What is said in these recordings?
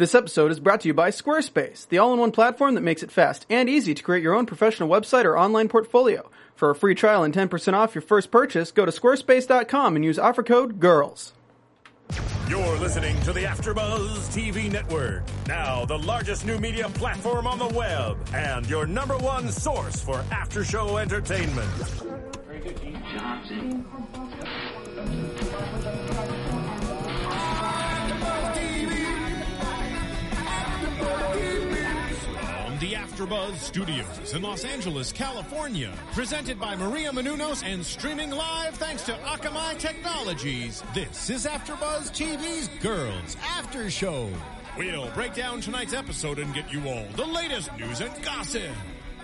This episode is brought to you by Squarespace, the all-in-one platform that makes it fast and easy to create your own professional website or online portfolio. For a free trial and 10% off your first purchase, go to squarespace.com and use offer code GIRLS. You're listening to the AfterBuzz TV Network, now the largest new media platform on the web, and your number one source for after-show entertainment. From the AfterBuzz Studios in Los Angeles, California, presented by Maria Menounos and streaming live thanks to Akamai Technologies. This is AfterBuzz TV's Girls After Show. We'll break down tonight's episode and get you all the latest news and gossip.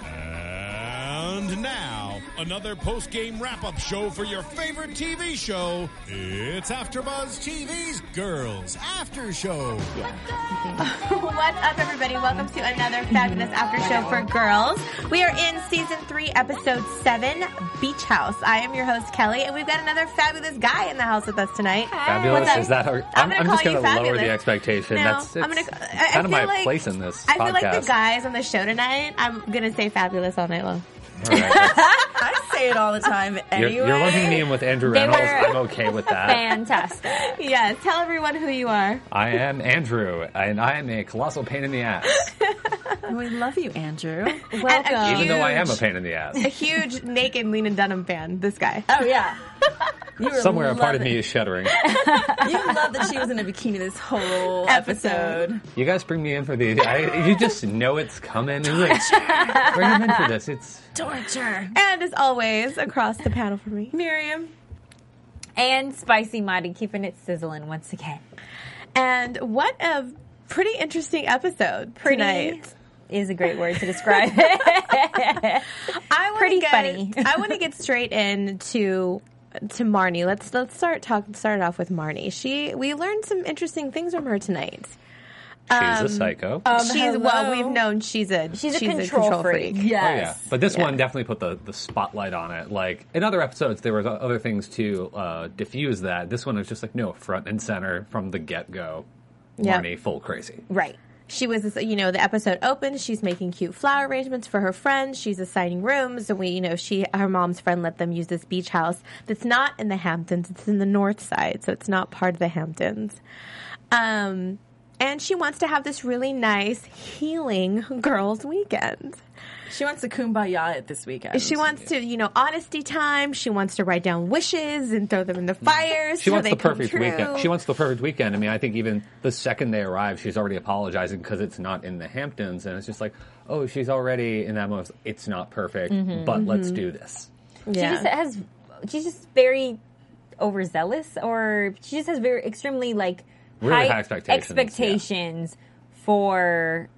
And now, another post-game wrap-up show for your favorite TV show. It's AfterBuzz TV's Girls After Show. What's up, everybody? Welcome to another fabulous after show for girls. We are in season three, episode seven, Beach House. I am your host, Kellie, and we've got another fabulous guy in the house with us tonight. Fabulous? Is that? Our, I'm I'm, gonna I'm just going to lower the expectation. No, That's it's I'm gonna. I, I kind of feel my like, place in this I feel like the guys on the show tonight. I'm gonna say fabulous all night long. All right, I say it all the time anyway. you're, you're lumping me in with Andrew They Reynolds. were- I'm okay with that. Fantastic. Yes, tell everyone who you are. I am Andrew, and I am a colossal pain in the ass. We love you, Andrew. Welcome. Even though I am a pain in the ass. a huge naked Lena Dunham fan. This guy. Oh yeah. You were Somewhere a part of me is shuddering. You love that she was in a bikini this whole episode. You guys bring me in for the. I, you just know it's coming. It's like, bring him in for this. It's Torture. And as always, across the panel for me, Miriam. And Spicy Mari keeping it sizzling once again. And what a pretty interesting episode Pretty tonight. Is a great word to describe it. I wanna Pretty get, funny. I want to get straight into to Marnie. Let's let's start talk start off with Marnie. She we learned some interesting things from her tonight. she's Um, a psycho. she's well, we've known she's a She's a control freak. Oh yeah, but this one definitely put the, the spotlight on it. Like in other episodes, there was other things to uh, diffuse that. This one was just like no front and center from the get go. Yeah. Marnie full crazy. right. She was, you know, the episode opens. She's making cute flower arrangements for her friends. She's assigning rooms, and we, you know, she, her mom's friend, let them use this beach house that's not in the Hamptons. It's in the North Side, so it's not part of the Hamptons. Um, and she wants to have this really nice healing girls' weekend. She wants to kumbaya it this weekend. She wants to, you know, honesty time. She wants to write down wishes and throw them in the fires. She so wants they the perfect weekend. She wants the perfect weekend. I mean, I think even the second they arrive, she's already apologizing because it's not in the Hamptons, and it's just like, oh, she's already in that moment. It's not perfect, Mm-hmm. but let's do this. She just has, she's just very overzealous, or she just has very extremely like Really high expectations, yeah. expectations for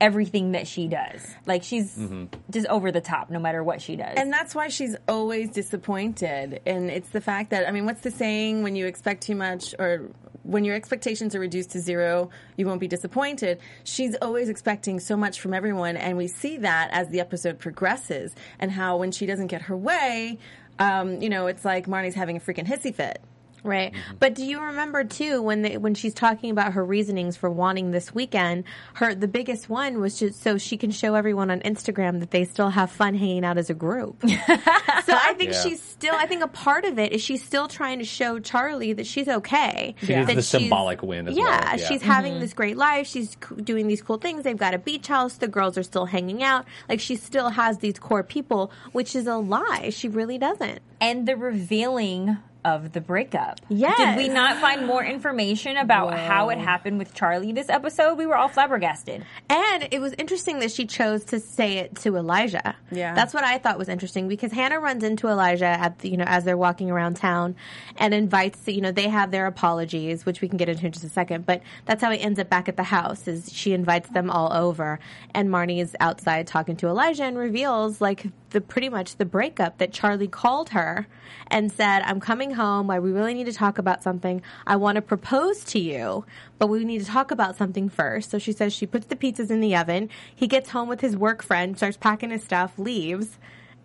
everything that she does. Like she's Mm-hmm. just over the top, no matter what she does. And that's why she's always disappointed. And it's the fact that, I mean, what's the saying? When you expect too much or when your expectations are reduced to zero, you won't be disappointed. She's always expecting so much from everyone. And we see that as the episode progresses and how when she doesn't get her way, um, you know, it's like Marnie's having a freaking hissy fit. Right. Mm-hmm. But do you remember too when they, when she's talking about her reasonings for wanting this weekend, her the biggest one was just so she can show everyone on Instagram that they still have fun hanging out as a group. so I think Yeah. she's still I think a part of it is she's still trying to show Charlie that she's okay. She needs That the symbolic win as yeah, well. Yeah, she's having mm-hmm. this great life. She's c- doing these cool things. They've got a beach house. The girls are still hanging out. Like she still has these core people, which is a lie. She really doesn't. and the revealing of the breakup. Yes. Did we not find more information about how it happened with Charlie this episode? We were all flabbergasted. And it was interesting that she chose to say it to Elijah. Yeah. That's what I thought was interesting because Hannah runs into Elijah at the, you know, as they're walking around town and invites, you know, they have their apologies, which we can get into in just a second, but that's how he ends up back at the house is she invites them all over and Marnie is outside talking to Elijah and reveals like the pretty much the breakup that Charlie called her and said, I'm coming home. I we really need to talk about something. I want to propose to you, but we need to talk about something first. So she says she puts the pizzas in the oven. He gets home with his work friend, starts packing his stuff, leaves,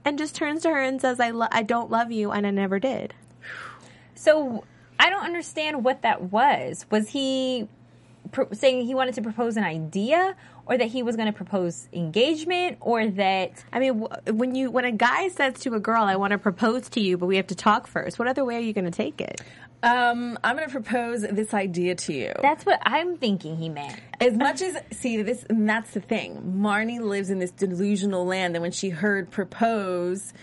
and just turns to her and says, I, lo- I don't love you, and I never did. So I don't understand what that was. Was he saying he wanted to propose an idea, or that he was going to propose engagement, or that I mean, wh- when you when a guy says to a girl, "I want to propose to you, but we have to talk first, what other way are you going to take it? Um, I'm going to propose this idea to you. that's what I'm thinking he meant. as much as see this, and that's the thing. Marnie lives in this delusional land, and when she heard propose,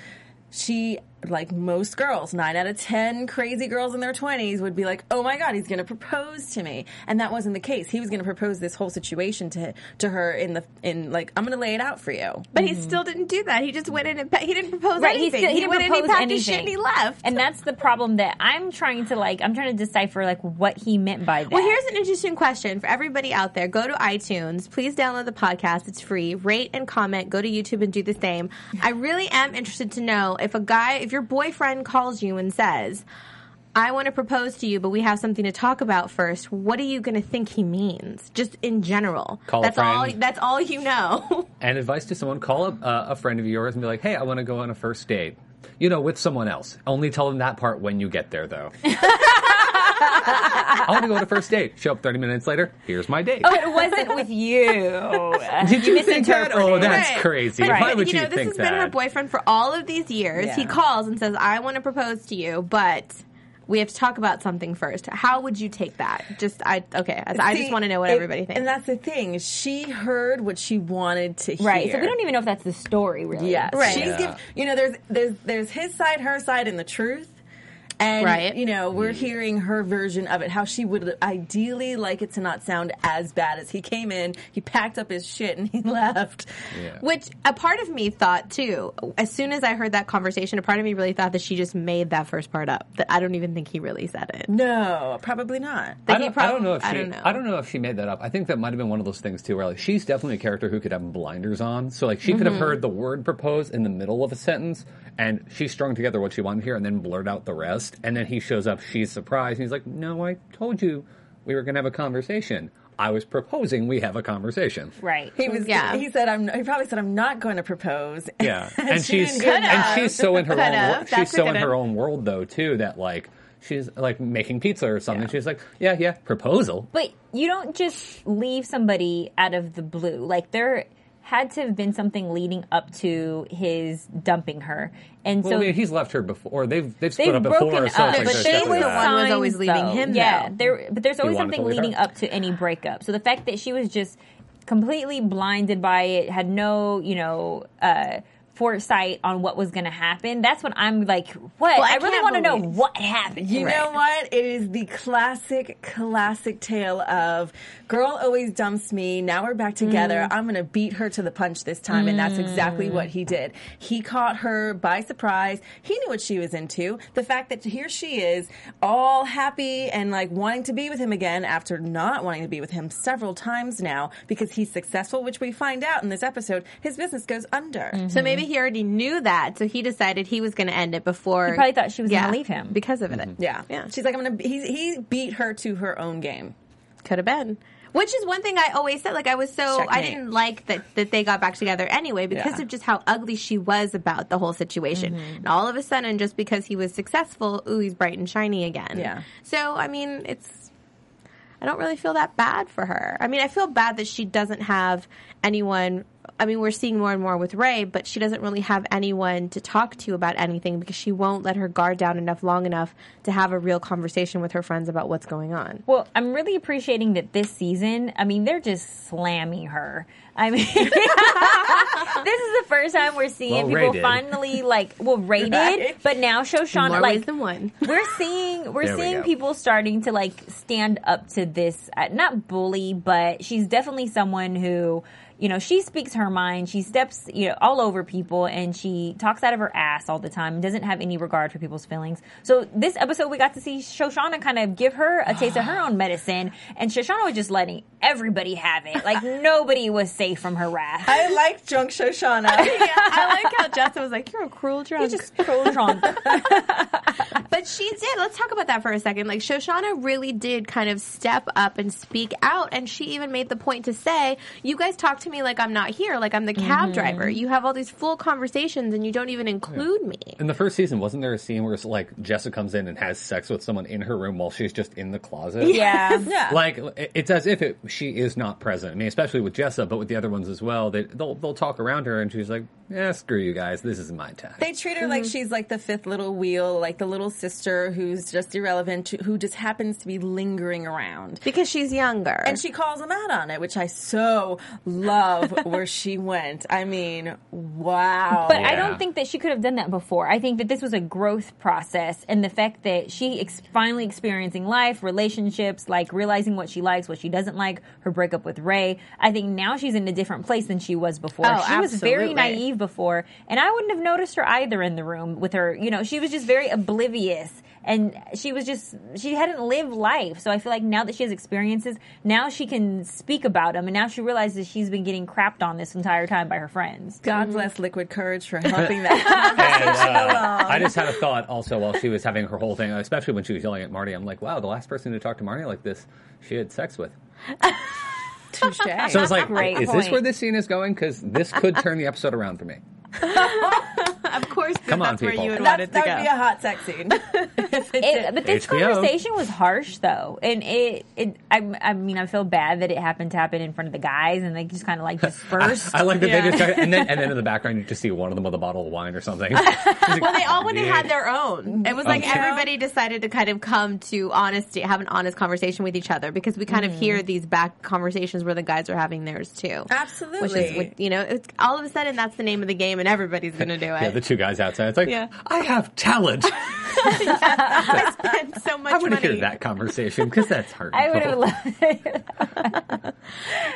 she like most girls, nine out of ten crazy girls in their twenties would be like, "Oh my god, he's going to propose to me," and that wasn't the case. He was going to propose this whole situation to to her in the in like, "I'm going to lay it out for you." But he mm-hmm. still didn't do that. He just went in and pa- he didn't propose Right, he, anything. still, he, didn't went in, he packed anything, his shit, and he left. and that's the problem that I'm trying to like. I'm trying to decipher like what he meant by that. Well, here's an interesting question for everybody out there. Go to iTunes. Please download the podcast. It's free. Rate and comment. Go to YouTube and do the same. I really am interested to know if a guy, if your boyfriend calls you and says, I want to propose to you, but we have something to talk about first. What are you going to think he means? Just in general. Call a that's all. friend. That's all you know. And advice to someone: call a, uh, a friend of yours and be like, "Hey, I want to go on a first date." You know, with someone else. Only tell them that part when you get there, though. I want to go on a first date. Show up 30 minutes later. Here's my date. Oh, it wasn't with you. Did you, think that? Oh, that's Right. crazy. Right. Why would you you, know, this has that? been her boyfriend for all of these years. He calls and says, "I want to propose to you, but." We have to talk about something first. How would you take that? Just I okay. As I just want to know what it- everybody thinks. And that's the thing. She heard what she wanted to hear. Right. So we don't even know if that's the story, really. Yes. Right. She's Yeah. giv you know, there's there's there's his side, her side, and the truth. And Right. you know, we're hearing her version of it, how she would ideally like it to not sound as bad as he came in, he packed up his shit and he left. Yeah. Which a part of me thought too. As soon as I heard that conversation, a part of me really thought that she just made that first part up. That I don't even think he really said it. No, probably not. That I don't, prob- I don't know if she. I don't know. I don't know if she made that up. I think that might have been one of those things too, where like she's definitely a character who could have blinders on. So like she could have Mm-hmm. heard the word propose in the middle of a sentence, and she strung together what she wanted here, and then blurt out the rest. And then he shows up, she's surprised, and he's like, "No, I told you we were going to have a conversation. I was proposing we have a conversation." Right. He was. Yeah. He said, "I'm." He probably said, "I'm not going to propose." Yeah, and She she's didn't and she's so in her Could've. own. wor- She's so in her own world though too that like she's like making pizza or something. She's like, "Yeah, yeah, proposal." But you don't just leave somebody out of the blue. Like there had to have been something leading up to his dumping her, and Well, so I mean, he's left her before. They've they've they've split up broken before, up. so it's like but there's she was the one- was always signs, leaving though. him, Yeah, though. there, but there's always something leave leading her? up to any breakup. So the fact that she was just completely blinded by it, had no, you know. uh foresight on what was going to happen that's what i'm like what Well, I i, really want to know what happened You know what? It is the classic, classic tale of girl always dumps me. Now we're back together. Mm. I'm going to beat her to the punch this time. And that's exactly what he did. He caught her by surprise. He knew what she was into. The fact that here she is, all happy and like wanting to be with him again after not wanting to be with him several times now because he's successful, which we find out in this episode, his business goes under. So maybe he already knew that, so he decided he was going to end it before. He probably thought she was gonna leave him. because of it. Mm-hmm. Yeah. Yeah. She's like, I'm going to, he, he beat her to her own game. Could have been. Which is one thing I always said. Like I was so I didn't like that that they got back together anyway because Yeah. of just how ugly she was about the whole situation. Mm-hmm. And all of a sudden, just because he was successful, ooh, he's bright and shiny again. Yeah. So I mean, it's. I don't really feel that bad for her. I mean, I feel bad that she doesn't have anyone. I mean, we're seeing more and more with Ray, but she doesn't really have anyone to talk to about anything because she won't let her guard down enough long enough to have a real conversation with her friends about what's going on. Well, I'm really appreciating that this season, I mean, they're just slamming her. I mean, this is the first time we're seeing Well, people did. finally like, well, rated, Right. but now Shoshana, More like, ways than one. we're seeing we're There seeing go. people starting to like stand up to this uh, not bully but she's definitely someone who you know she speaks her mind she steps you know all over people and she talks out of her ass all the time and doesn't have any regard for people's feelings so this episode we got to see shoshana kind of give her a taste of her own medicine and shoshana was just letting everybody have it like nobody was safe from her wrath I like drunk Shoshana. yeah, I like how Justin was like, "You're a cruel drunk." just cruel drunk But she did. Let's talk about that for a second. Like Shoshana really did kind of step up and speak out, and she even made the point to say, "You guys talk to me like I'm not here, like I'm the cab Mm-hmm. driver. You have all these full conversations, and you don't even include me." In the first season, wasn't there a scene where it's like Jessa comes in and has sex with someone in her room while she's just in the closet? Yeah. Yeah. Like it's as if it, she is not present. I mean, especially with Jessa, but with the other ones as well. They, they'll they'll talk around her, and she's like, "Yeah, screw you guys. This isn't my time." They treat her like mm-hmm. she's like the fifth little wheel, like the little sister who's just irrelevant, who just happens to be lingering around. Because she's younger. And she calls him out on it, which I so love where she went. I mean, wow. But I don't think that she could have done that before. I think that this was a growth process, and the fact that she ex- finally experiencing life, relationships, like realizing what she likes, what she doesn't like, her breakup with Ray. I think now she's in a different place than she was before. Oh, she was very naive before, and I wouldn't have noticed her either in the room with her. You know, she was just very oblivious. And she was just, she hadn't lived life. So I feel like now that she has experiences, now she can speak about them. And now she realizes she's been getting crapped on this entire time by her friends. God bless Liquid Courage for helping that. And, uh, I just had a thought also while she was having her whole thing, especially when she was yelling at Marnie. I'm like, wow, the last person to talk to Marnie like this, she had sex with. Touche. So I was like, Great is this point. where this scene is going? Because this could turn the episode around for me. of course, Come on, that's where people. you would That's, want it to that go. would be a hot sex scene. If it It, but this HBO. conversation was harsh, though, and it, it. I, I mean, I feel bad that it happened to happen in front of the guys, and they just kind of like dispersed. I like that Yeah. they just tried, and then and then in the background you just see one of them with a bottle of wine or something. well, they all went and had their own. It was oh, like Okay. everybody decided to kind of come to honesty, have an honest conversation with each other because we kind of hear mm-hmm. these back conversations where the guys are having theirs too. Absolutely. Which is, you know, it's, all of a sudden that's the name of the game and everybody's going to do it. Yeah, it. the two guys outside. It's like, Yeah. I have talent. I spent so much I want to hear that conversation because that's hurtful. I would have loved it.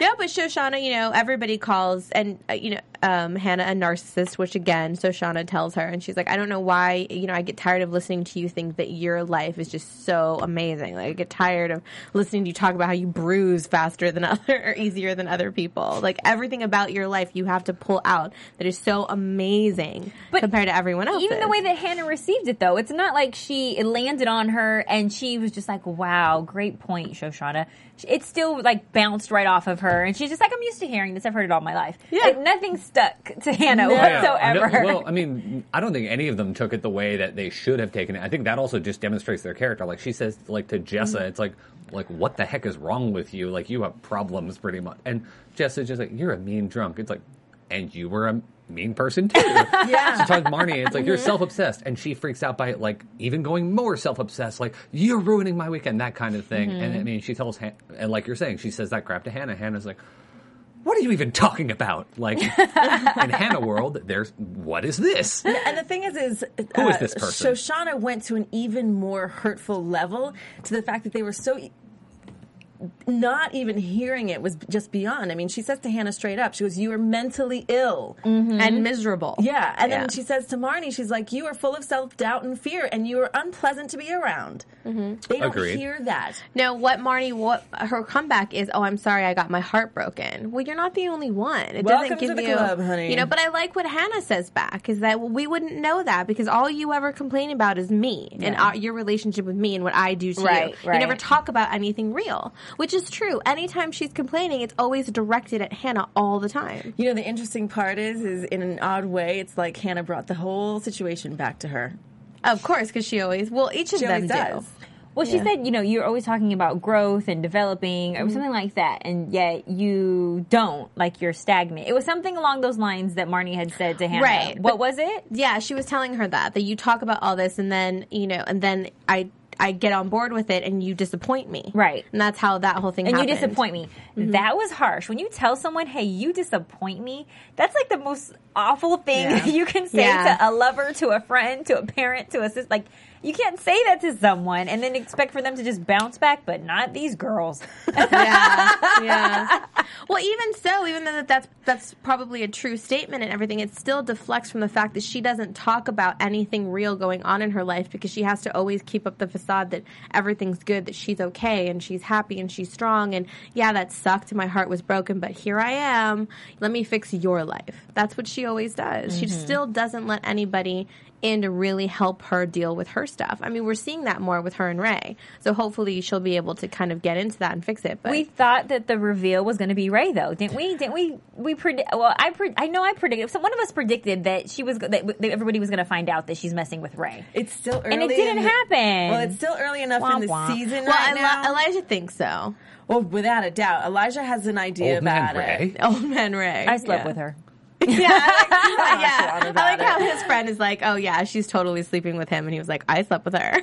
Yeah, but Shoshana, you know, everybody calls and uh, you know um, Hannah a narcissist, which again, Shoshana tells her, and she's like, I don't know why, you know, I get tired of listening to you think that your life is just so amazing. Like I get tired of listening to you talk about how you bruise faster than other or easier than other people. Like everything about your life, you have to pull out that is so amazing But compared to everyone else. Even the way that Hannah received it, though, it's not like she it landed on her and she was just like, "Wow, great point, Shoshana." It still like bounced right off of her, and she's just like, "I'm used to hearing this. I've heard it all my life." Yeah. Like, nothing stuck to Hannah Yeah. whatsoever. No, well, I mean, I don't think any of them took it the way that they should have taken it. I think that also just demonstrates their character. Like she says, like to Jessa, mm-hmm. it's like, like what the heck is wrong with you? Like you have problems, pretty much. And Jessa's just like, you're a mean drunk. It's like, and you were a mean person too. yeah. She tells Marnie, it's like you're self obsessed, and she freaks out by it, like even going more self obsessed, like you're ruining my weekend, that kind of thing. And I mean, she tells, Han- and like you're saying, she says that crap to Hannah. Hannah's like. What are you even talking about? Like in Hannah world, there's what is this? And the thing is, is Who is uh, this person? Shoshana went to an even more hurtful level to the fact that they were so. Not even hearing it was just beyond. I mean, she says to Hannah straight up, she goes, You are mentally ill. and miserable. Yeah. And then she says to Marnie, She's like, You are full of self doubt and fear, and you are unpleasant to be around. They don't Agreed. hear that. No, what Marnie, what her comeback is? Oh, I'm sorry, I got my heart broken. Well, you're not the only one. It Welcome doesn't to give the you, club, honey. You know, but I like what Hannah says back is that well, we wouldn't know that because all you ever complain about is me and uh, your relationship with me and what I do to Right, you. right. You never talk about anything real, which is true. Anytime she's complaining, it's always directed at Hannah all the time. You know, the interesting part is, is in an odd way, it's like Hannah brought the whole situation back to her. Of course, because she always well, each of She them always do. does. Well, she said, you know, you're always talking about growth and developing or mm-hmm. something like that, and yet you don't, like you're stagnant. It was something along those lines that Marnie had said to Hannah. Right, What but- was it? Yeah, she was telling her that that you talk about all this and then you know, and then I I get on board with it and you disappoint me. Right. and that's how that whole thing. And happened. you disappoint me. Mm-hmm. That was harsh. When you tell someone, hey, you disappoint me, that's like the most awful thing Yeah. you can say Yeah. to a lover, to a friend, to a parent, to a sister. Like, you can't say that to someone and then expect for them to just bounce back, but not these girls. yeah, yeah. Well, even so, even though that's that's probably a true statement and everything, it still deflects from the fact that she doesn't talk about anything real going on in her life because she has to always keep up the facade that everything's good, that she's okay and she's happy and she's strong. And yeah, that sucked. My heart was broken, but here I am. Let me fix your life. That's what she always does. She mm-hmm. still doesn't let anybody in to really help her deal with her stuff. I mean, we're seeing that more with her and Ray. So hopefully she'll be able to kind of get into that and fix it. But We thought that the reveal was going to be Ray, though, didn't we? Didn't we? We predict. Well, I pre- I know I predicted. So one of us predicted that she was go- that, that everybody was going to find out that she's messing with Ray. It's still early. And it didn't the- happen. Well, it's still early enough Womp in the womp. season well, right Eli- now. Elijah thinks so. well, without a doubt, Elijah has an idea Old man about it. Ray. Old man Ray. I slept Yeah. with her. Yeah, I yeah. I about like how it. his friend is like, "Oh yeah, she's totally sleeping with him," and he was like, "I slept with her."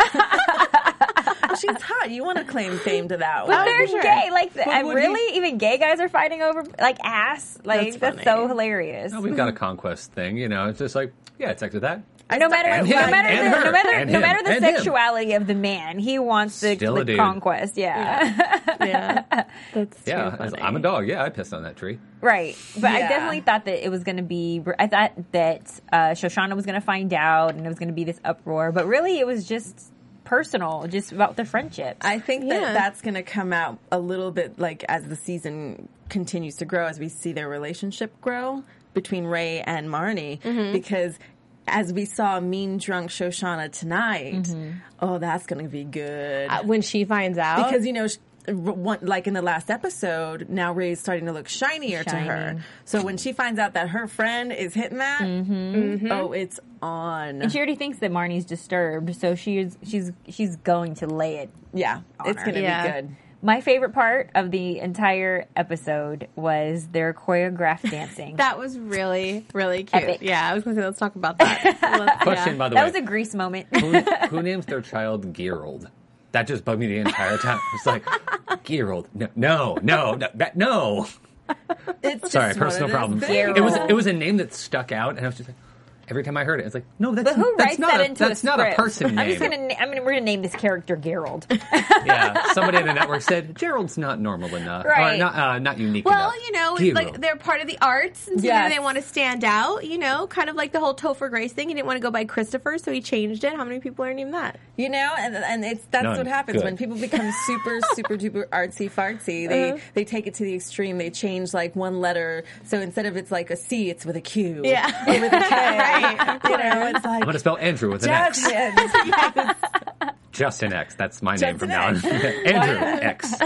She's hot. You want to claim fame to that oh, But one? they're sure. gay. Like, the, But I would really, even gay guys are fighting over like ass. Like, That's that's, so hilarious. No, we've got a conquest thing, you know. It's just like, yeah, it's sex with that. No matter, And no him, matter, the, her, no matter, no matter the and him. sexuality of the man, he wants the, the conquest. Yeah, yeah, that's Yeah, too funny. I'm a dog. Yeah, I pissed on that tree. right. But I definitely thought that it was going to be. I thought that uh, Shoshana was going to find out, and it was going to be this uproar. But really, it was just personal, just about the friendship. I think Yeah. that that's going to come out a little bit like as the season continues to grow, as we see their relationship grow between Ray and Marnie, Mm-hmm. because as we saw Mean Drunk Shoshana tonight, Mm-hmm. oh, that's going to be good. Uh, when she finds out, because you know sh- r- one, like in the last episode now ray's starting to look shinier to her so when she finds out that her friend is hitting that Mm-hmm. oh it's on and she already thinks that Marnie's disturbed, so she's she's she's going to lay it yeah it's her. gonna Yeah. be good My favorite part of the entire episode was their choreographed dancing. that was really, really cute. Epic. Yeah, I was gonna say, let's talk about that. Question, yeah. by the that way. That was a grease moment. who, who names their child Gerald? That just bugged me the entire time. It's like, Gerald. No, no, no, no. that- no. it's Sorry, just personal one of problem. It was it was a name that stuck out, and I was just like, every time I heard it, it's like, no, that's But who that's writes not that a, into that's a not a script? person I'm just gonna. na- I mean, we're gonna name this character Gerald. yeah, somebody at the network said Gerald's not normal enough, or Right. not uh, not unique enough. Well, enough. you know, Gerald. like they're part of the arts, and so Yes. they want to stand out. You know, kind of like the whole Topher Grace thing. He didn't want to go by Christopher, so he changed it. How many people are named that? you know and, and it's that's None. what happens Good. when people become super super duper artsy fartsy they they take it to the extreme they change like one letter so instead of it's like a c it's with a q Yeah. or with a k Right. You know it's like I'm gonna spell Andrew with an X. Justin. Yes. Justin X. That's my name from Justin now on. Andrew X.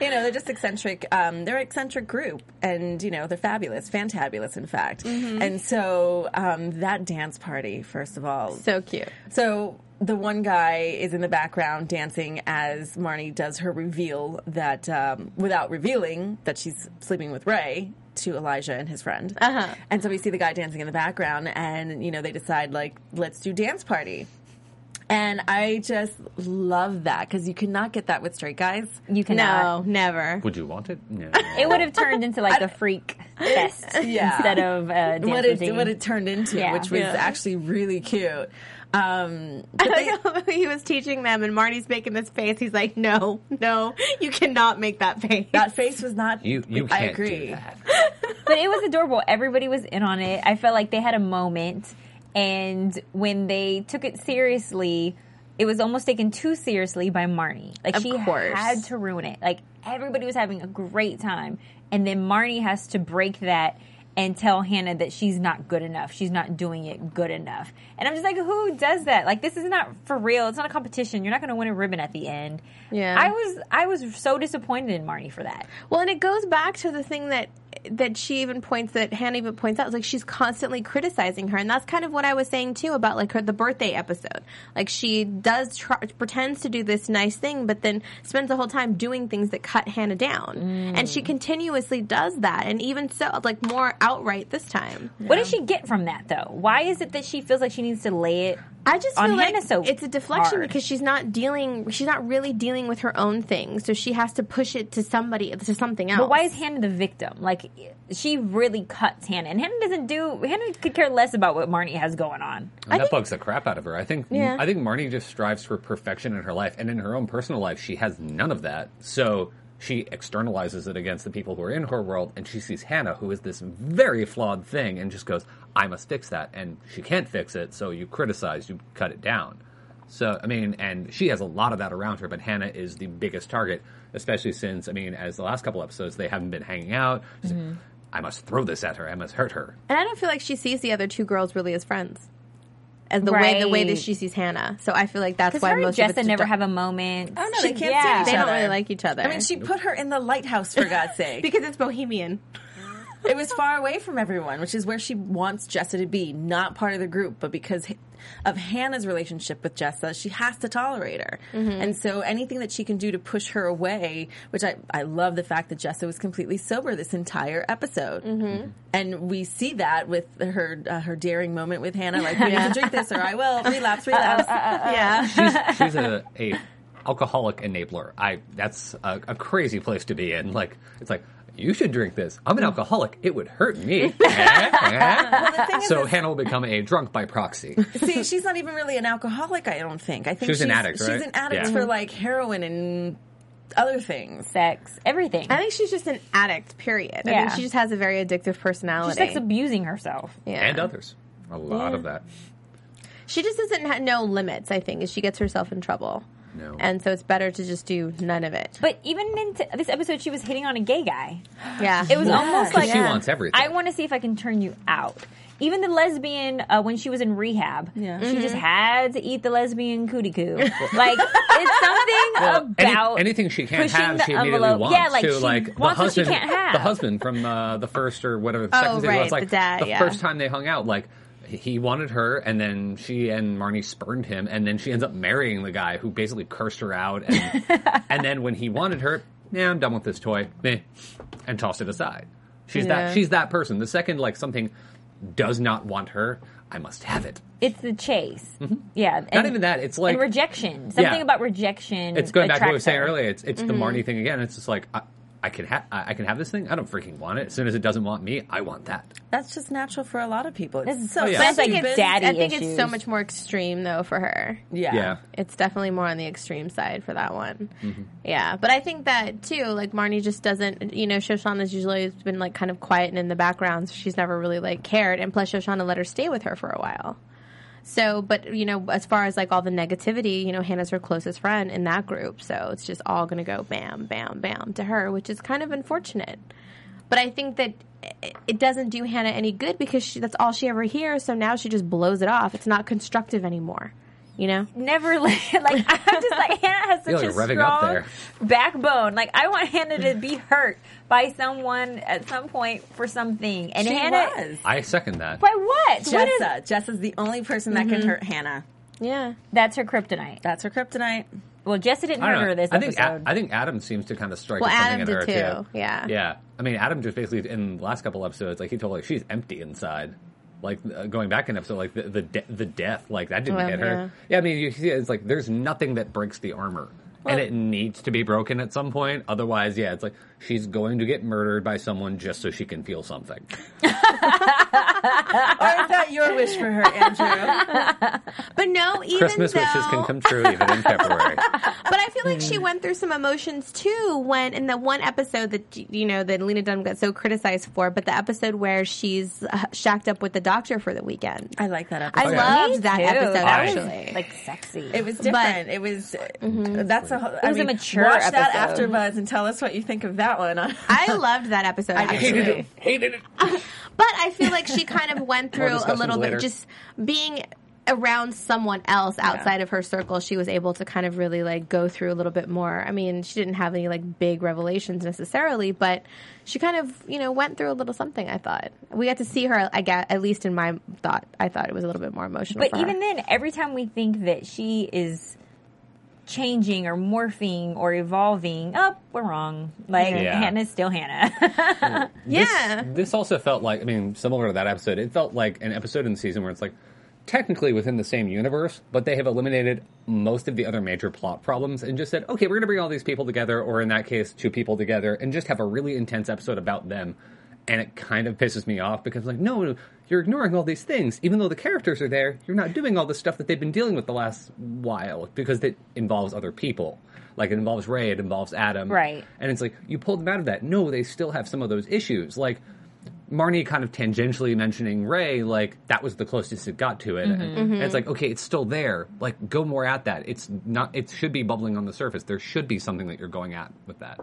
you know, they're just eccentric. Um, they're an eccentric group, and you know, they're fabulous, fantabulous, in fact. Mm-hmm. And so um, that dance party, first of all, So cute. so the one guy is in the background dancing as Marnie does her reveal that, um, without revealing that she's sleeping with Ray to Elijah and his friend. Uh-huh. And so we see the guy dancing in the background, and you know they decide like, let's do dance party. And I just love that because you cannot get that with straight guys. You No, never. Would you want it? No. It would have turned into like a freak fest Yeah. instead of uh, dance what it routine. what it turned into, Yeah. which was Yeah. actually really cute. Um, I like he was teaching them, and Marnie's making this face. He's like, "No, no, you cannot make that face." that face was not. You you I can't agree. do that. but it was adorable. Everybody was in on it. I felt like they had a moment, and when they took it seriously, it was almost taken too seriously by Marnie. Like Of she course. had to ruin it. Like everybody was having a great time, and then Marnie has to break that and tell Hannah that she's not good enough. She's not doing it good enough. And I'm just like, who does that? Like this is not for real. It's not a competition. You're not going to win a ribbon at the end. Yeah. I was I was so disappointed in Marnie for that. Well, and it goes back to the thing that that she even points that Hannah even points out is like she's constantly criticizing her, and that's kind of what I was saying too about like her the birthday episode. Like she does try, pretends to do this nice thing, but then spends the whole time doing things that cut Hannah down, mm. and she continuously does that, and even so, like more outright this time. What does she get from that though? Why is it that she feels like she needs to lay it I just feel like so it's a deflection hard? because she's not dealing. She's not really dealing with her own thing, so she has to push it to somebody to something else. But why is Hannah the victim? Like she really cuts Hannah, and Hannah doesn't do. Hannah could care less about what Marnie has going on. And that bugs the crap out of her. I think Yeah. I think Marnie just strives for perfection in her life, and in her own personal life, she has none of that. So she externalizes it against the people who are in her world, and she sees Hannah, who is this very flawed thing, and just goes, "I must fix that," and she can't fix it, so you criticize, you cut it down. So I mean, and she has a lot of that around her, but Hannah is the biggest target, especially since I mean, as the last couple episodes, they haven't been hanging out. Like, mm-hmm. I must throw this at her. I must hurt her. And I don't feel like she sees the other two girls really as friends. As the way the way that she sees Hannah. So I feel like that's why her and most Jessa of never just- have a moment. Oh, no, She- they can't yeah. stand each They don't really like each other. I mean, she put her in the lighthouse for God's sake. because it's bohemian. it was far away from everyone, which is where she wants Jessa to be, not part of the group, but because of Hannah's relationship with Jessa, she has to tolerate her. And so anything that she can do to push her away, which I, I love the fact that Jessa was completely sober this entire episode. And we see that with her uh, her daring moment with Hannah, like, you need to drink this or I will. Relapse, relapse. yeah. she's she's a, a alcoholic enabler. I that's a, a crazy place to be in. Like it's like you should drink this. I'm an mm. alcoholic. It would hurt me. so Hannah will become a drunk by proxy. See, she's not even really an alcoholic, I don't think. I think She's she's an addict, She's an addict Yeah. for like heroin and other things. sex, everything. I think she's just an addict, period. I Yeah. think she just has a very addictive personality. She's like abusing herself. yeah. And others. A lot of that. She just doesn't ha- know limits, I think, is she gets herself in trouble. No. And so it's better to just do none of it. But even in t- this episode, she was hitting on a gay guy. Yeah. It was almost like she wants everything. I want to see if I can turn you out. Even the lesbian, uh, when she was in rehab, Yeah. she just had to eat the lesbian cootie coo. like it's something Well, any- about anything she can't have, the she immediately envelope. wants. Yeah, like to, she like the wants what she husband, can't have. the husband from uh, the first or whatever the Oh, second season right, was like the dad, the yeah. first time they hung out. Like he wanted her, and then she and Marnie spurned him, and then she ends up marrying the guy who basically cursed her out. And, and then when he wanted her, yeah, I'm done with this toy, meh, and tossed it aside. She's Yeah. that she's that person. The second like something does not want her, I must have it. it's the chase. Mm-hmm. Yeah, Not and- even that. It's like rejection. Something Yeah. about rejection. It's going back to what I was attracts saying her. earlier. It's it's the mm-hmm. Marnie thing again. It's just like I, I can have I I can have this thing. I don't freaking want it. As soon as it doesn't want me, I want that. That's just natural for a lot of people. It's so Oh, yeah. I Sounds think it's, daddy I think it's so much more extreme though for her. yeah. Yeah. It's definitely more on the extreme side for that one. Mm-hmm. Yeah, but I think that too, like Marnie just doesn't, you know, Shoshana's usually been like kind of quiet and in the background, so she's never really like cared. And plus, Shoshana let her stay with her for a while. So, but you know, as far as like all the negativity, you know, Hannah's her closest friend in that group, so it's just all going to go bam, bam, bam to her, which is kind of unfortunate. But I think that it- doesn't do Hannah any good because she, that's all she ever hears. So now she just blows it off. It's not constructive anymore. You know? never like, like I'm just like Hannah has such Feel a you're revving strong there. backbone. Like I want Hannah to be hurt by someone at some point for something, and She Hannah. was. I second that. By what? What is- Jessa. Jessa's the only person that can mm-hmm. hurt Hannah. Yeah. that's her kryptonite. That's her kryptonite. Well, Jessa didn't hurt her this I think episode. A- I think Adam seems to kind of strike Well, something Adam in her too, yeah. Yeah. I mean, Adam just basically in the last couple episodes, like he told like she's empty inside. Like uh, going back an episode, like the the, de- the death, like that didn't Well, hit her. Yeah. I mean, you see, it's like there's nothing that breaks the armor. and it needs to be broken at some point. Otherwise, yeah, it's like she's going to get murdered by someone just so she can feel something. Or is that your wish for her, Andrew? But no, even Christmas though, wishes can come true even in February. But I feel like she went through some emotions too when in the one episode that you know that Lena Dunham got so criticized for, but the episode where she's uh, shacked up with the doctor for the weekend. I like that I episode. yeah. loved that Too. episode That was, actually. like sexy. It was different. it was that's a. It was a mature watch that episode. AfterBuzz and tell us what you think of that one. I loved that episode. I did actually. too. Hated it. But I feel like she kind of went through a little later. bit just being around someone else outside of her circle. She was able to kind of really like go through a little bit more. I mean, she didn't have any like big revelations necessarily, but she kind of, you know, went through a little something, I thought. We got to see her, I guess, at least in my thought, I thought it was a little bit more emotional. But for her. even then, every time we think that she is changing or morphing or evolving, oh, we're wrong. Like Yeah. Hannah's still Hannah. yeah. This, this also felt like, I mean, similar to that episode, it felt like an episode in the season where it's like technically within the same universe, but they have eliminated most of the other major plot problems and just said, okay, we're going to bring all these people together, or in that case, two people together, and just have a really intense episode about them. And it kind of pisses me off because, like, no, you're ignoring all these things. Even though the characters are there, you're not doing all the stuff that they've been dealing with the last while because it involves other people. Like it involves Ray, it involves Adam, Right. And it's like you pulled them out of that. No, they still have some of those issues. Like Marnie kind of tangentially mentioning Ray, like that was the closest it got to it. And, and it's like, okay, it's still there. Like go more at that. It's not. It should be bubbling on the surface. There should be something that you're going at with that.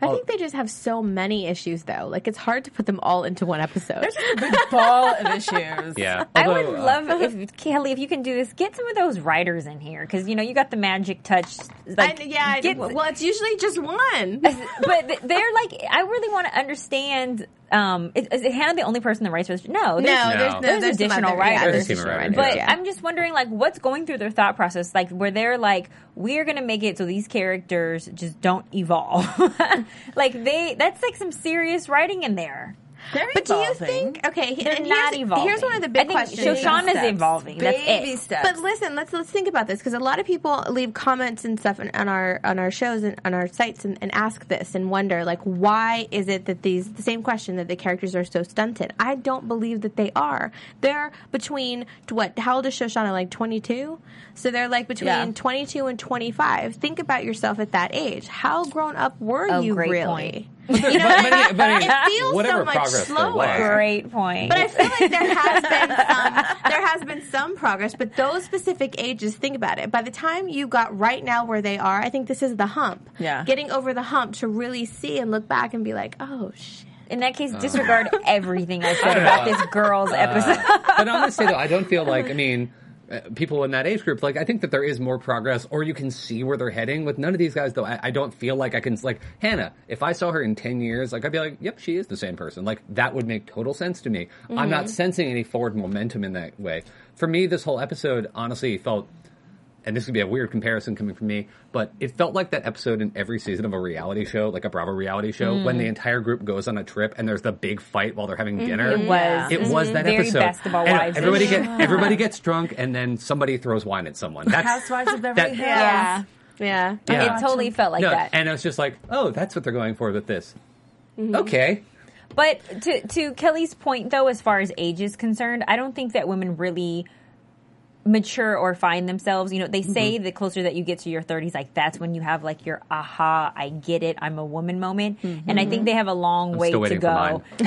I think they just have so many issues, though. Like it's hard to put them all into one episode. Big ball of issues. Yeah, I would uh, love if Kellie, if you can do this, get some of those writers in here because you know you got the magic touch. Like, I, yeah, I- get, well, it's usually just one. but they're like, I really want to understand. Um, is, is Hannah the only person that writes for this? No, No, there's, there's, No. no, There's there's additional other- writers. Yeah, There's there's a additional writers, But yeah. I'm just wondering, like, what's going through their thought process? Like, where they're like, we're gonna make it so these characters just don't evolve. like they, that's like some serious writing in there. They're But do you think? Okay, They're and not here's, evolving. Here's one of the I big think questions. Shoshana's Steps. evolving. That's Baby it. steps. But listen, let's let's think about this because a lot of people leave comments and stuff on, on our on our shows and on our sites and, and ask this and wonder like why is it that these the same question that the characters are so stunted? I don't believe that they are. They're between what? How old is Shoshana? Like twenty two. So they're like between Yeah. twenty two and twenty five. Think about yourself at that age. How grown up were Oh, you great really? point. You know, but- but- but- it feels whatever so much progress there slower. Great point. But I feel like there has been some there has been some progress, but those specific ages, think about it. By the time you got right now where they are, I think this is the hump. Yeah. Getting over the hump to really see and look back and be like, oh shit. in that case, disregard everything I said about this girl's episode. but honestly, though, I don't feel like. I mean, uh, Uh, people in that age group, like I think that there is more progress, or you can see where they're heading. With none of these guys, though, I, I don't feel like I can. Like Hannah, if I saw her in ten years, like I'd be like, "Yep, she is the same person." Like that would make total sense to me. I'm not mm-hmm. sensing any forward momentum in that way. For me, this whole episode honestly felt. And this would be a weird comparison coming from me, but it felt like that episode in every season of a reality show, like a Bravo reality show, when the mm. entire group goes on a trip and there's the big fight while they're having dinner. Mm-hmm. It was. It was that mm-hmm. Very episode. Best of All Wives. Everybody get everybody gets drunk, and then somebody throws wine at someone. That's Housewives of Beverly that- Hills. yeah. Yeah. Yeah. It totally felt like no, that. and it was just like, oh, that's what they're going for with this. Mm-hmm. Okay, But to to Kellie's point, though, as far as age is concerned, I don't think that women really mature or find themselves. You know, they say Mm-hmm. the closer that you get to your 30s, like that's when you have like your aha, I get it, I'm a woman moment. And I think they have a long I'm way to go.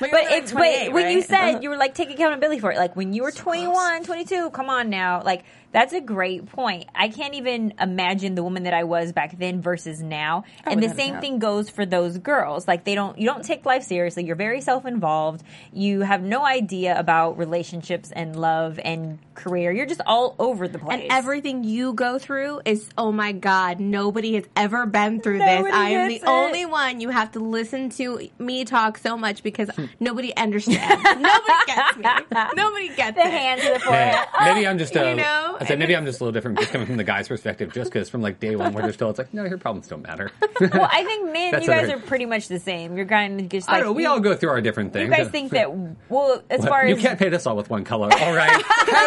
But, But it, but when you said you were like take accountability for it, like when you were 21, 22, come on now, like that's a great point. I can't even imagine the woman that I was back then versus now. And the same thing goes for those girls. Like they don't you don't take life seriously. You're very self-involved. You have no idea about relationships and love and career. You're just all over the place. And everything you go through is, oh my God, nobody has ever been through Nobody this. I am the it. only one. You have to listen to me talk so much because hmm. nobody understands. nobody gets me. Nobody gets the it. hand to the Hey, forehead. maybe I'm just a, You um, know? I said maybe I'm just a little different, just coming from the guy's perspective, just because from like day one where they're still, it's like, no, your problems don't matter. well, I think men, you guys other- are pretty much the same. You're kind of just I don't know. We you, all go through our different things. you guys think that well, as far as. you can't paint us all with one color, all right?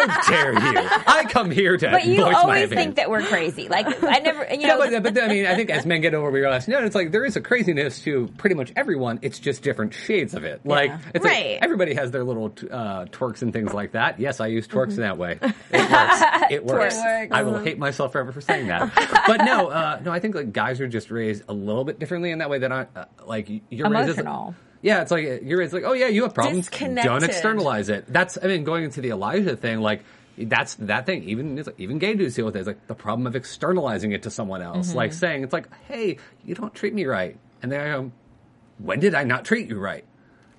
How dare you? I come here to but you voice my always opinion. think that we're crazy. Like I never, you Yeah, know, but, but I mean, I think as men get older, we realize no, it's like there is a craziness to pretty much everyone. It's just different shades of it. Like it's Right. like everybody has their little uh, twerks and things like that. Yes, I use twerks in that way. It works. It works. Twerks. I will hate myself forever for saying that. but no, uh, no, I think like guys are just raised a little bit differently in that way. That I uh, like you're raised as- Emotional. Yeah, it's like you're. It's like, oh yeah, you have problems. Don't externalize it. That's. I mean, going into the Elijah thing, like that's that thing. Even it's like, even gay dudes deal with it. It's like the problem of externalizing it to someone else. Like mm-hmm. saying, it's like, hey, you don't treat me right, and then I go, when did I not treat you right?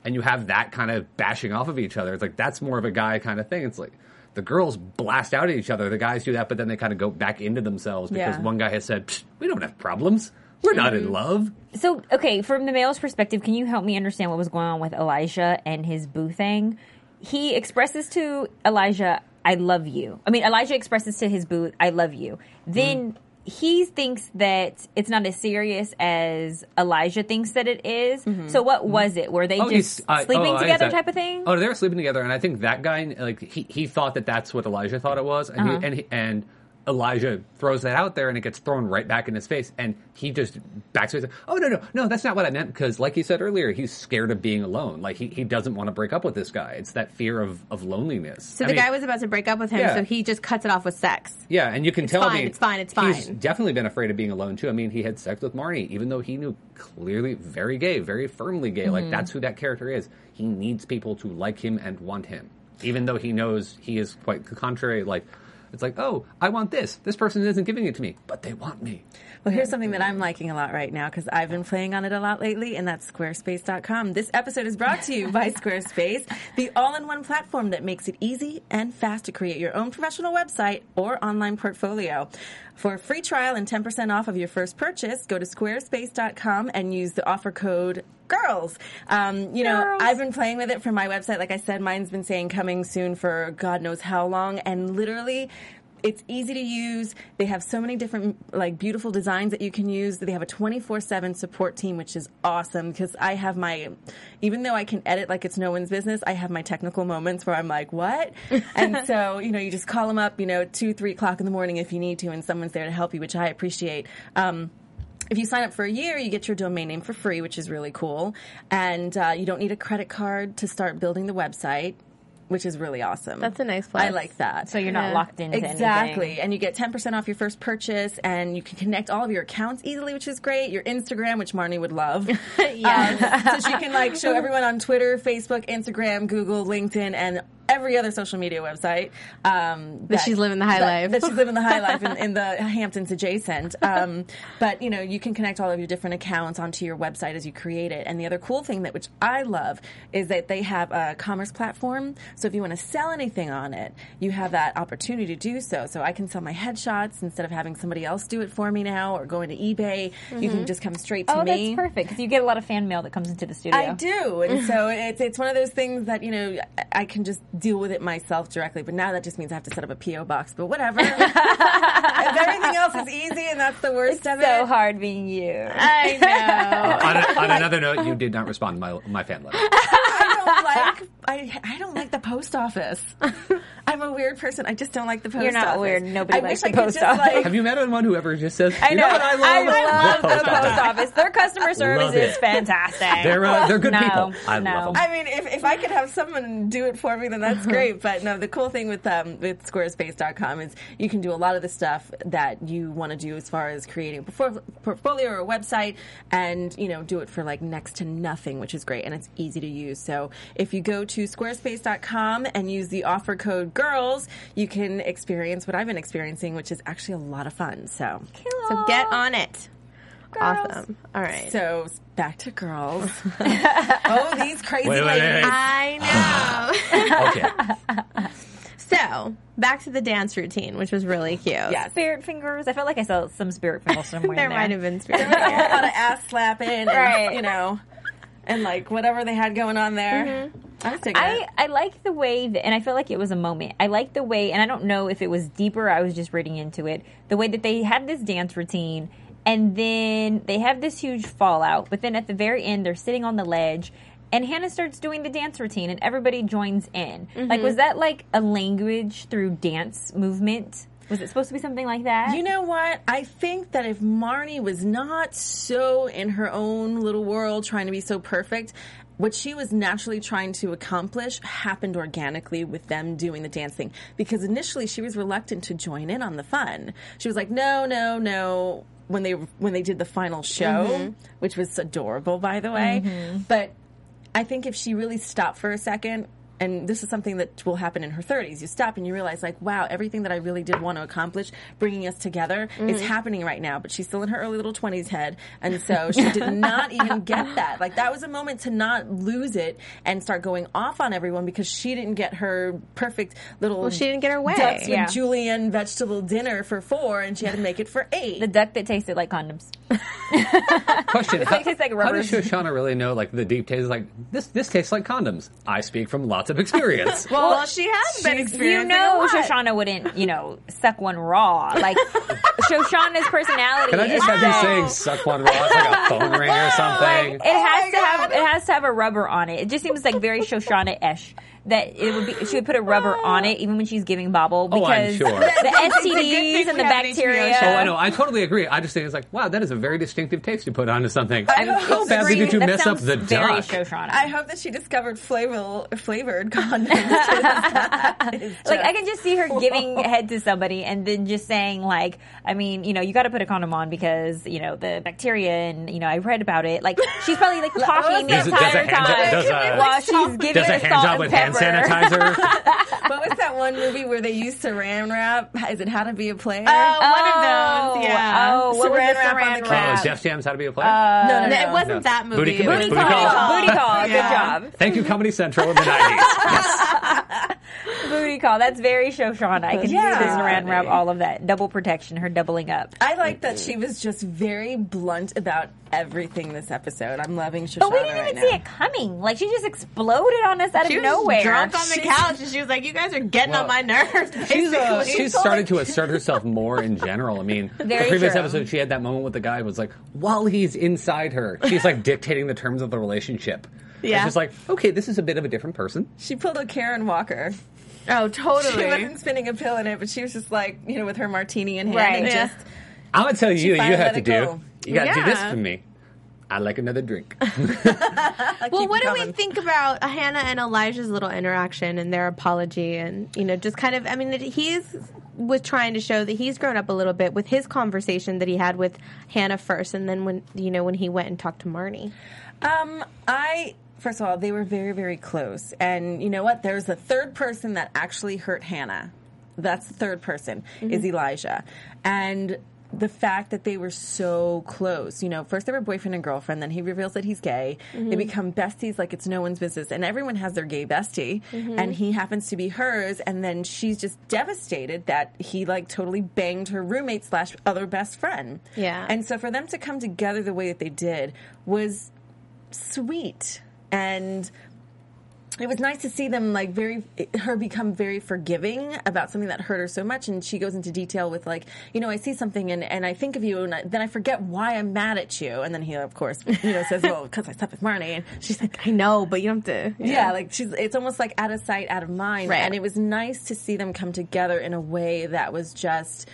And you have that kind of bashing off of each other. It's like that's more of a guy kind of thing. It's like. The girls blast out at each other. The guys do that, but then they kind of go back into themselves because Yeah. one guy has said, "Psh, "We don't have problems. We're not in mm-hmm. love." So, okay, from the male's perspective, can you help me understand what was going on with Elijah and his boo thing? He expresses to Elijah, I love you. I mean, Elijah expresses to his boo, I love you. Mm-hmm. Then he thinks that it's not as serious as Elijah thinks that it is. Mm-hmm. So, what was it? Were they Oh, just he's- I- sleeping oh, I together understand. type of thing? Oh, they were sleeping together, and I think that guy, like he, he thought that that's what Elijah thought it was, and Uh-huh. he, and he, and Elijah throws that out there and it gets thrown right back in his face and he just backs away. Oh no, no, no, that's not what I meant because like you said earlier, he's scared of being alone. Like he, he doesn't want to break up with this guy. It's that fear of, of loneliness. So the guy was about to break up with him, Yeah. so he just cuts it off with sex. Yeah, and you can tell fine, me it's fine, it's fine. He's definitely been afraid of being alone too. I mean, he had sex with Marnie, even though he knew clearly very gay, very firmly gay. Mm-hmm. Like that's who that character is. He needs people to like him and want him, even though he knows he is quite the contrary. Like it's like, oh, I want this. This person isn't giving it to me, but they want me. Well, here's something that I'm liking a lot right now because I've been playing on it a lot lately, and that's squarespace.com. This episode is brought to you by Squarespace, the all in one platform that makes it easy and fast to create your own professional website or online portfolio. For a free trial and 10% off of your first purchase, go to squarespace.com and use the offer code girls. Um, you know, Girls. I've been playing with it for my website. Like I said, mine's been saying coming soon for God knows how long. And literally, it's easy to use. They have so many different, like, beautiful designs that you can use. They have a 24 7 support team, which is awesome because I have my, even though I can edit like it's no one's business, I have my technical moments where I'm like, what? and so, you know, you just call them up, you know, two, three o'clock in the morning if you need to, and someone's there to help you, which I appreciate. Um, if you sign up for a year, you get your domain name for free, which is really cool. And uh, you don't need a credit card to start building the website, which is really awesome. That's a nice flex. I like that. So you're not Yeah. locked into Exactly. anything. And you get 10% off your first purchase and you can connect all of your accounts easily, which is great. Your Instagram, which Marnie would love. yeah, Um, so she can like show everyone on Twitter, Facebook, Instagram, Google, LinkedIn, and every other social media website. Um, That she's living the high that- life. That she's living the high life in, in the Hamptons adjacent. Um, but you know, you can connect all of your different accounts onto your website as you create it. And the other cool thing that which I love is that they have a commerce platform. So if you want to sell anything on it, you have that opportunity to do so. So I can sell my headshots instead of having somebody else do it for me now or going to eBay. You can just come straight to Oh, me. that's perfect because you get a lot of fan mail that comes into the studio. I do, and so it's it's one of those things that you know I- I can just deal with it myself directly. But now that just means I have to set up a PO box. But whatever. if everything else is easy and that's the worst of So it. So hard being you. I know. on, a, on another note, you did not respond to my my fan letter. I don't like I I don't like the post office. I'm a weird person. I just don't like the post office. You're not office. weird. Nobody I likes wish the I could post just, office. like- Have you met anyone who ever just says, I "You know. what I love? I love the post office. Their customer service Love is fantastic. They're uh, they're good No, people. I no. love them. I mean, if, if I could have someone do it for me, then that's great. But no, the cool thing with um, with Squarespace.com is you can do a lot of the stuff that you want to do as far as creating a portfo- portfolio or a website, and you know, do it for like next to nothing, which is great, and it's easy to use. So if you go to Squarespace.com and use the offer code GIRLS, you can experience what I've been experiencing, which is actually a lot of fun. So. So get on it. Girls. Awesome. All right. So back to girls. oh, these crazy Wait, wait, ladies. wait. I know. okay. so back to the dance routine, which was really cute. Yes. Spirit fingers. I felt like I saw some spirit fingers somewhere. There in there might have been spirit. Fingers. a lot of ass slapping, and, Right. you know, and like whatever they had going on there. Mm-hmm. I taking I, it. I like the way that, and I feel like it was a moment. I like the way, and I don't know if it was deeper. I was just reading into it. The way that they had this dance routine, and then they have this huge fallout. But then at the very end, they're sitting on the ledge, and Hannah starts doing the dance routine, and everybody joins in. Like, mm-hmm. was that like a language through dance movement? Was it supposed to be something like that? You know what? I think that if Marnie was not so in her own little world trying to be so perfect, what she was naturally trying to accomplish happened organically with them doing the dancing. Because initially she was reluctant to join in on the fun. She was like, no, no, no. When they when they did the final show, mm-hmm. which was adorable, by the way, mm-hmm. but I think if she really stopped for a second, and this is something that will happen in her 30s, you stop and you realize, like, wow, everything that I really did want to accomplish, bringing us together, is mm. happening right now. But she's still in her early little 20s head, and so she did not even get that. Like, that was a moment to not lose it and start going off on everyone because she didn't get her perfect little. Well, she didn't get her way. Ducks with Yeah. julienne vegetable dinner for four, and she had to make it for eight. the duck that tasted like condoms. Question: how, tastes like how does Shoshana really know? Like the deep taste, is like this. This tastes like condoms. I speak from lots of experience. Well, she has been she's- You know, a lot. Shoshana wouldn't, you know, suck one raw. Like Shoshana's personality. Can I just is have you saying "suck one raw" It's like a phone ring or something? It has to have it has to have a rubber on it. It just seems like very Shoshana-ish that it would be she would put a rubber on it even when she's giving bobble Oh, I'm because sure. the It's a good thing STDs and the have an HBO bacteria. Oh, I know. I totally agree. I just think it's like, wow, that is a very distinctive taste to put onto something. I'm How badly did you That mess up the very duck? Shoshana. I hope that she discovered flavor, flavored condoms. like I can just see her giving head to somebody and then just saying like, I mean, you know, you got to put a condom on because you know the bacteria and you know I read about it. Like she's probably like talking the Does it- does entire a hand job- time does a- while she's giving Does a the hand salt job and with hand pepper. Sanitizer? what was that one movie where they used saran wrap? Is it How to Be a Player? Oh, one Oh, of those. Oh, yeah. Oh, what was Saran the wrap on saran the Oh, wrap? is Def Jam's How to Be a Player? Uh, no, no, No, no. it wasn't No. that movie. Booty- It was Booty Booty call. call. Booty call. Good job. Thank you, Comedy Central in the 90s. Booty call. That's very Shoshana. I can Yeah. see the saran wrap, all of that. Double protection, her doubling up. I like that she was just very blunt about everything this episode. I'm loving Shoshana But we didn't right even see it coming. Like she just exploded on us out She of was nowhere. drunk on the She's- couch, and she was like, "You guys are getting Well, on my nerves." She's, uh, she's started to assert herself more in general. I mean, Very the previous true. episode, she had that moment with the guy was like, while he's inside her, she's like dictating the terms of the relationship. Yeah. It's just like, okay, this is a bit of a different person. She pulled a Karen Walker. Oh, totally. She wasn't spinning a pill in it, but she was just like, you know, with her martini in hand Right. and Yeah. just I'm going to tell you, you have to do. go. You got to do this for me. I like another drink. well, what do we think about Hannah and Elijah's little interaction and their apology, and you know, just kind of? I mean, it, he's was trying to show that he's grown up a little bit with his conversation that he had with Hannah first, and then when you know when he went and talked to Marnie. Um, I first of all, they were very, very close, and you know what? There's a third person that actually hurt Hannah. That's the third person mm-hmm. is Elijah, and the fact that they were so close. You know, first they were boyfriend and girlfriend, then he reveals that he's gay. They mm-hmm. become besties like it's no one's business, and everyone has their gay bestie, mm-hmm. and he happens to be hers, and then she's just devastated that he like totally banged her roommate slash other best friend. Yeah. and so for them to come together the way that they did was sweet and it was nice to see them like very her become very forgiving about something that hurt her so much and she goes into detail with like you know i see something and, and i think of you and I, then i forget why i'm mad at you and then he of course you know says well because i slept with marnie and she's like I know, but you don't have to. yeah, like she's it's almost like out of sight, out of mind. Right. And it was nice to see them come together in a way that was just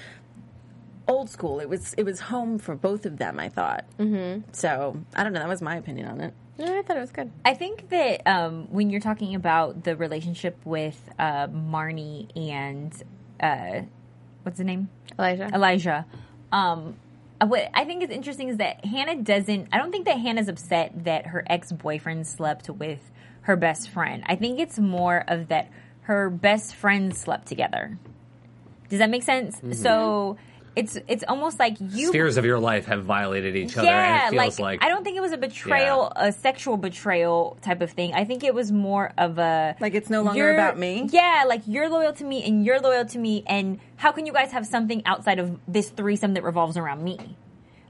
old school. It was it was home for both of them, I thought. Mm-hmm. So I don't know, that was my opinion on it. Yeah, I thought it was good. I think that um, when you're talking about the relationship with uh, Marnie and uh, what's the name? Elijah. Elijah. Um, uh, what I think is interesting is that Hannah doesn't. I don't think that Hannah's upset that her ex boyfriend slept with her best friend. I think it's more of that her best friends slept together. Does that make sense? So it's it's almost like you Spheres of your life have violated each other, yeah, and it feels like, like, I don't think it was a betrayal, a sexual betrayal type of thing. I think it was more of a Like, it's no longer about me? Yeah, like you're loyal to me and you're loyal to me, and how can you guys have something outside of this threesome that revolves around me?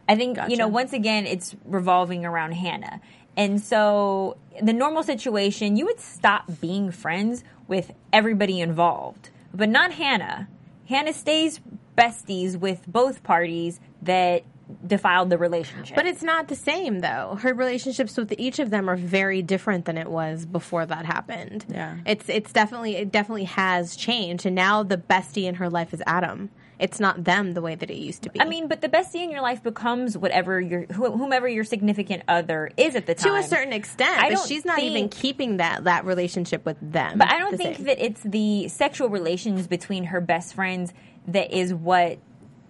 I think you know once again it's revolving around Hannah, and so the normal situation you would stop being friends with everybody involved, but not Hannah. Hannah stays besties with both parties that defiled the relationship. But it's not the same though. Her relationships with each of them are very different than it was before that happened. Yeah. It's it's definitely it definitely has changed and now the bestie in her life is Adam. It's not them the way that it used to be. I mean, but the bestie in your life becomes whatever your wh- whomever your significant other is at the time. to a certain extent, I but don't she's not even keeping that that relationship with them. But I don't the think same. that it's the sexual relations between her best friends that is what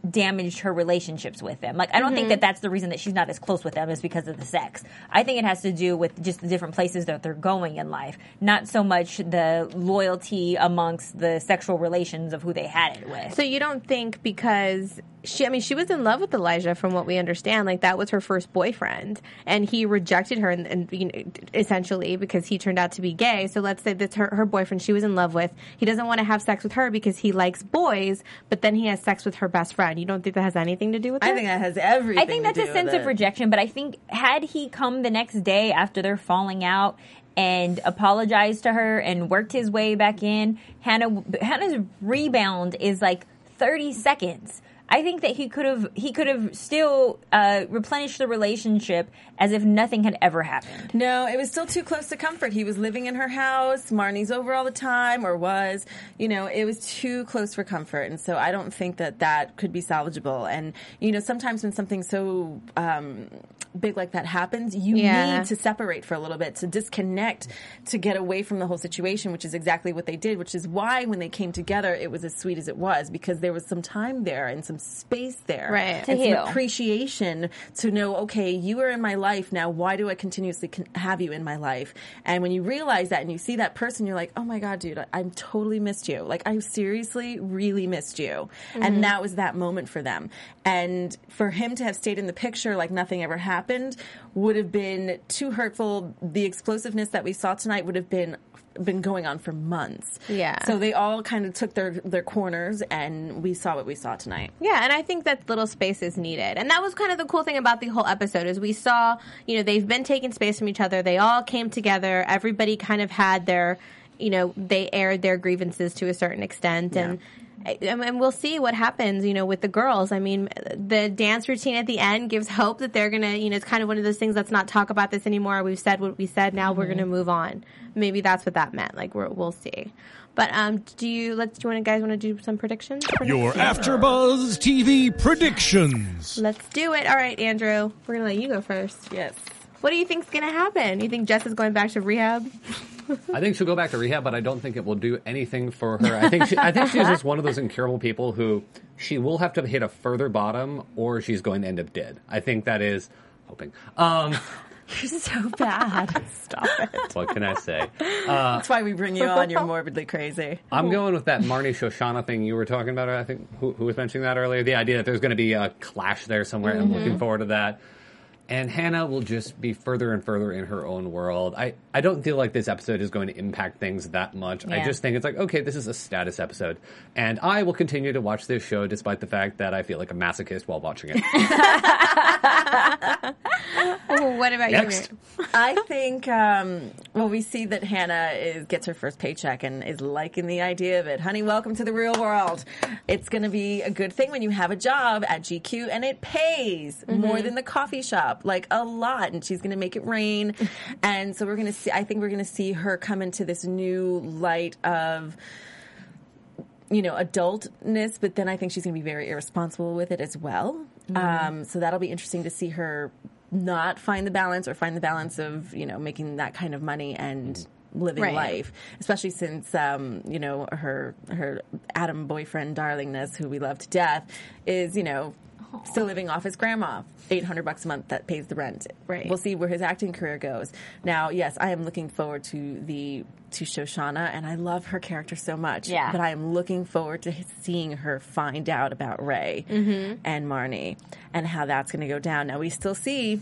damaged her relationships with them. Like I don't Mm-hmm. think that that's the reason that she's not as close with them is because of the sex. I think it has to do with just the different places that they're going in life, not so much the loyalty amongst the sexual relations of who they had it with. So you don't think because she, I mean, she was in love with Elijah, from what we understand. Like that was her first boyfriend, and he rejected her, and, and you know, essentially because he turned out to be gay. So let's say that's her, her boyfriend she was in love with. He doesn't want to have sex with her because he likes boys, but then he has sex with her best friend. You don't think that has anything to do with it? I think that has everything. I think that's a sense of rejection, but I think had he come the next day after they're falling out and apologized to her and worked his way back in, Hannah Hannah's rebound is like 30 seconds. I think that he could have he could have still uh, replenished the relationship as if nothing had ever happened. No, it was still too close to comfort. He was living in her house. Marnie's over all the time, or was. You know, it was too close for comfort, and so I don't think that that could be salvageable. And you know, sometimes when something so um, big like that happens, you Yeah. need to separate for a little bit, to disconnect, to get away from the whole situation, which is exactly what they did. Which is why when they came together, it was as sweet as it was because there was some time there and some space there, Right. To and heal. some appreciation to know, okay, you are in my life now. Why do I continuously con- have you in my life? And when you realize that and you see that person, you're like, oh my God, dude, I, I totally missed you. Like, I seriously really missed you. And mm-hmm. that was that moment for them. And for him to have stayed in the picture like nothing ever happened would have been too hurtful. The explosiveness that we saw tonight would have been been going on for months. Yeah. So they all kind of took their their corners and we saw what we saw tonight. Yeah, and I think that little space is needed. And that was kind of the cool thing about the whole episode is we saw, you know, they've been taking space from each other. They all came together. Everybody kind of had their, you know, they aired their grievances to a certain extent and and and we'll see what happens, you know, with the girls. I mean, the dance routine at the end gives hope that they're gonna, you know, it's kind of one of those things. Let's not talk about this anymore. We've said what we said. Now we're gonna move on. Maybe that's what that meant. Like we're, we'll see. But um, do you let's do you want guys want to do some predictions? for Your next week? AfterBuzz TV predictions. Let's do it. All right, Andrew. We're gonna let you go first. Yes. What do you think's gonna happen? You think Jess is going back to rehab? I think she'll go back to rehab, but I don't think it will do anything for her. I think she, I think she's just one of those incurable people who she will have to hit a further bottom, or she's going to end up dead. I think that is hoping. Um, You're so bad. Stop it. what can I say? That's why we bring you on. You're morbidly crazy. I'm going with that Marnie Shoshana thing you were talking about. I think who, who was mentioning that earlier. The idea that there's going to be a clash there somewhere. I'm looking forward to that. And Hannah will just be further and further in her own world. I, I don't feel like this episode is going to impact things that much. I just think it's like, okay, this is a status episode. And I will continue to watch this show despite the fact that I feel like a masochist while watching it. what about Next. you? I think, um, well, we see that Hannah is, gets her first paycheck and is liking the idea of it. Honey, welcome to the real world. It's going to be a good thing when you have a job at GQ and it pays more than the coffee shop, like a lot. And she's going to make it rain. and so we're going to see, I think we're going to see her come into this new light of, you know, adultness, but then I think she's going to be very irresponsible with it as well. Um, so that'll be interesting to see her not find the balance or find the balance of, you know, making that kind of money and living Right. life, especially since, um, you know, her, her Adam boyfriend, darlingness, who we love to death, is, you know, still living off his grandma. 800 bucks a month that pays the rent. Right. We'll see where his acting career goes. Now, yes, I am looking forward to the to Shoshana and I love her character so much. Yeah. But I am looking forward to seeing her find out about Ray mm-hmm. and Marnie and how that's going to go down. Now, we still see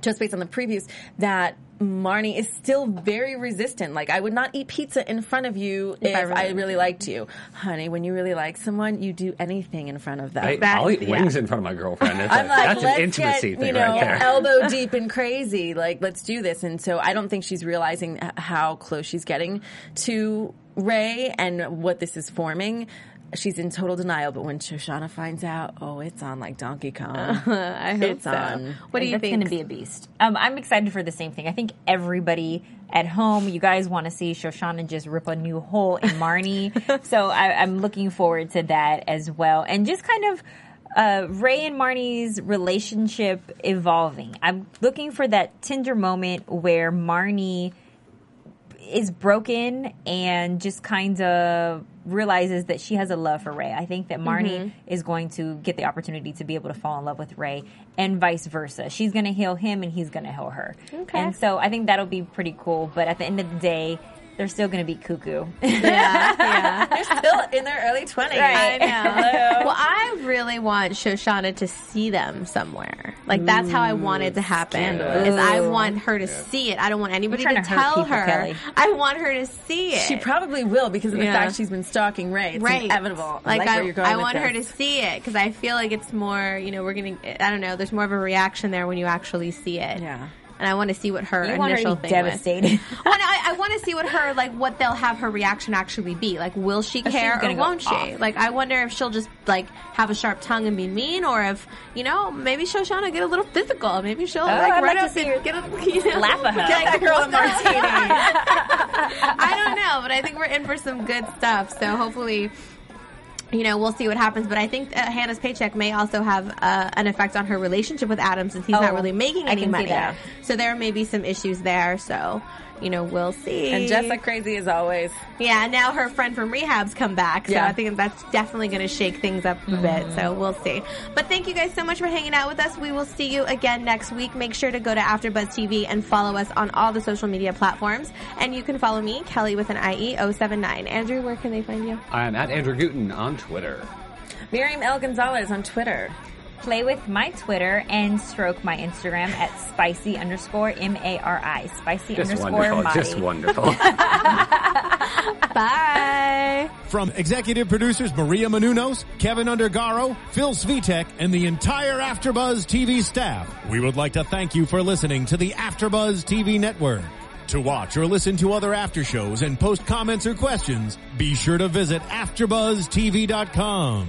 just based on the previews that Marnie is still very resistant. Like, I would not eat pizza in front of you if, I I, really- really, liked you. Honey, when you really like someone, you do anything in front of them. I, That- I'll eat yeah. wings in front of my girlfriend. It's I'm like, like, that's let's an intimacy get, thing you know, right there. elbow deep and crazy. Like, let's do this. And so I don't think she's realizing how close she's getting to Ray and what this is forming. She's in total denial, but when Shoshana finds out, oh, it's on like Donkey Kong. I hope It's so. on. What do you That's think? going to be a beast. Um, I'm excited for the same thing. I think everybody at home, you guys want to see Shoshana just rip a new hole in Marnie. so I, I'm looking forward to that as well. And just kind of uh, Ray and Marnie's relationship evolving. I'm looking for that tender moment where Marnie is broken and just kind of realizes that she has a love for Ray. I think that Marnie Mm-hmm. is going to get the opportunity to be able to fall in love with Ray and vice versa. She's going to heal him and he's going to heal her. Okay. And so I think that'll be pretty cool. But at the end of the day, they're still going to be cuckoo. yeah, yeah. They're still in their early 20s. I know. well, I really want Shoshana to see them somewhere. Like that's how I mm, want it to happen. scandalous. Is I want her to see it. I don't want anybody to, to tell people, her. Kellie. I want her to see it. She probably will because of the Yeah. fact she's been stalking Ray. It's right. inevitable. Like, I, I, where you're going I with want her to see it because I feel like it's more. You know, we're gonna. I don't know. There's more of a reaction there when you actually see it. Yeah. And I want to see what her You want her to initial be thing was. devastated. Well, no, I, I want to see what her like what they'll have her reaction actually be. Like, will she care or won't she? off. Like, I wonder if she'll just like have a sharp tongue and be mean, or if you know maybe Shoshana get a little physical. Maybe she'll oh, like I'd run like up and get a you know, laugh at her. Get that girl a martini. I don't know, but I think we're in for some good stuff. So hopefully you know, we'll see what happens. But I think Hannah's paycheck may also have uh, an effect on her relationship with Adam since he's not Oh, really making any money. So there may be some issues there. So, you know, we'll see. And just like crazy as always. yeah, now her friend from rehab's come back. So Yeah. I think that's definitely going to shake things up a bit. So mm-hmm. we'll see. But thank you guys so much for hanging out with us. We will see you again next week. Make sure to go to AfterBuzz TV and follow us on all the social media platforms. And you can follow me, Kellie with an IE 079. Andrew, where can they find you? I'm at Andrew Gutin on Twitter. Miriam L. Gonzalez on Twitter. Play with my Twitter and stroke my Instagram at spicy underscore M A R I. Spicy Just underscore wonderful. Mari. Just wonderful. Bye. From executive producers Maria Menounos, Kevin Undergaro, Phil Svitek, and the entire AfterBuzz TV staff, we would like to thank you for listening to the AfterBuzz TV network. To watch or listen to other after shows and post comments or questions, be sure to visit AfterBuzzTV.com.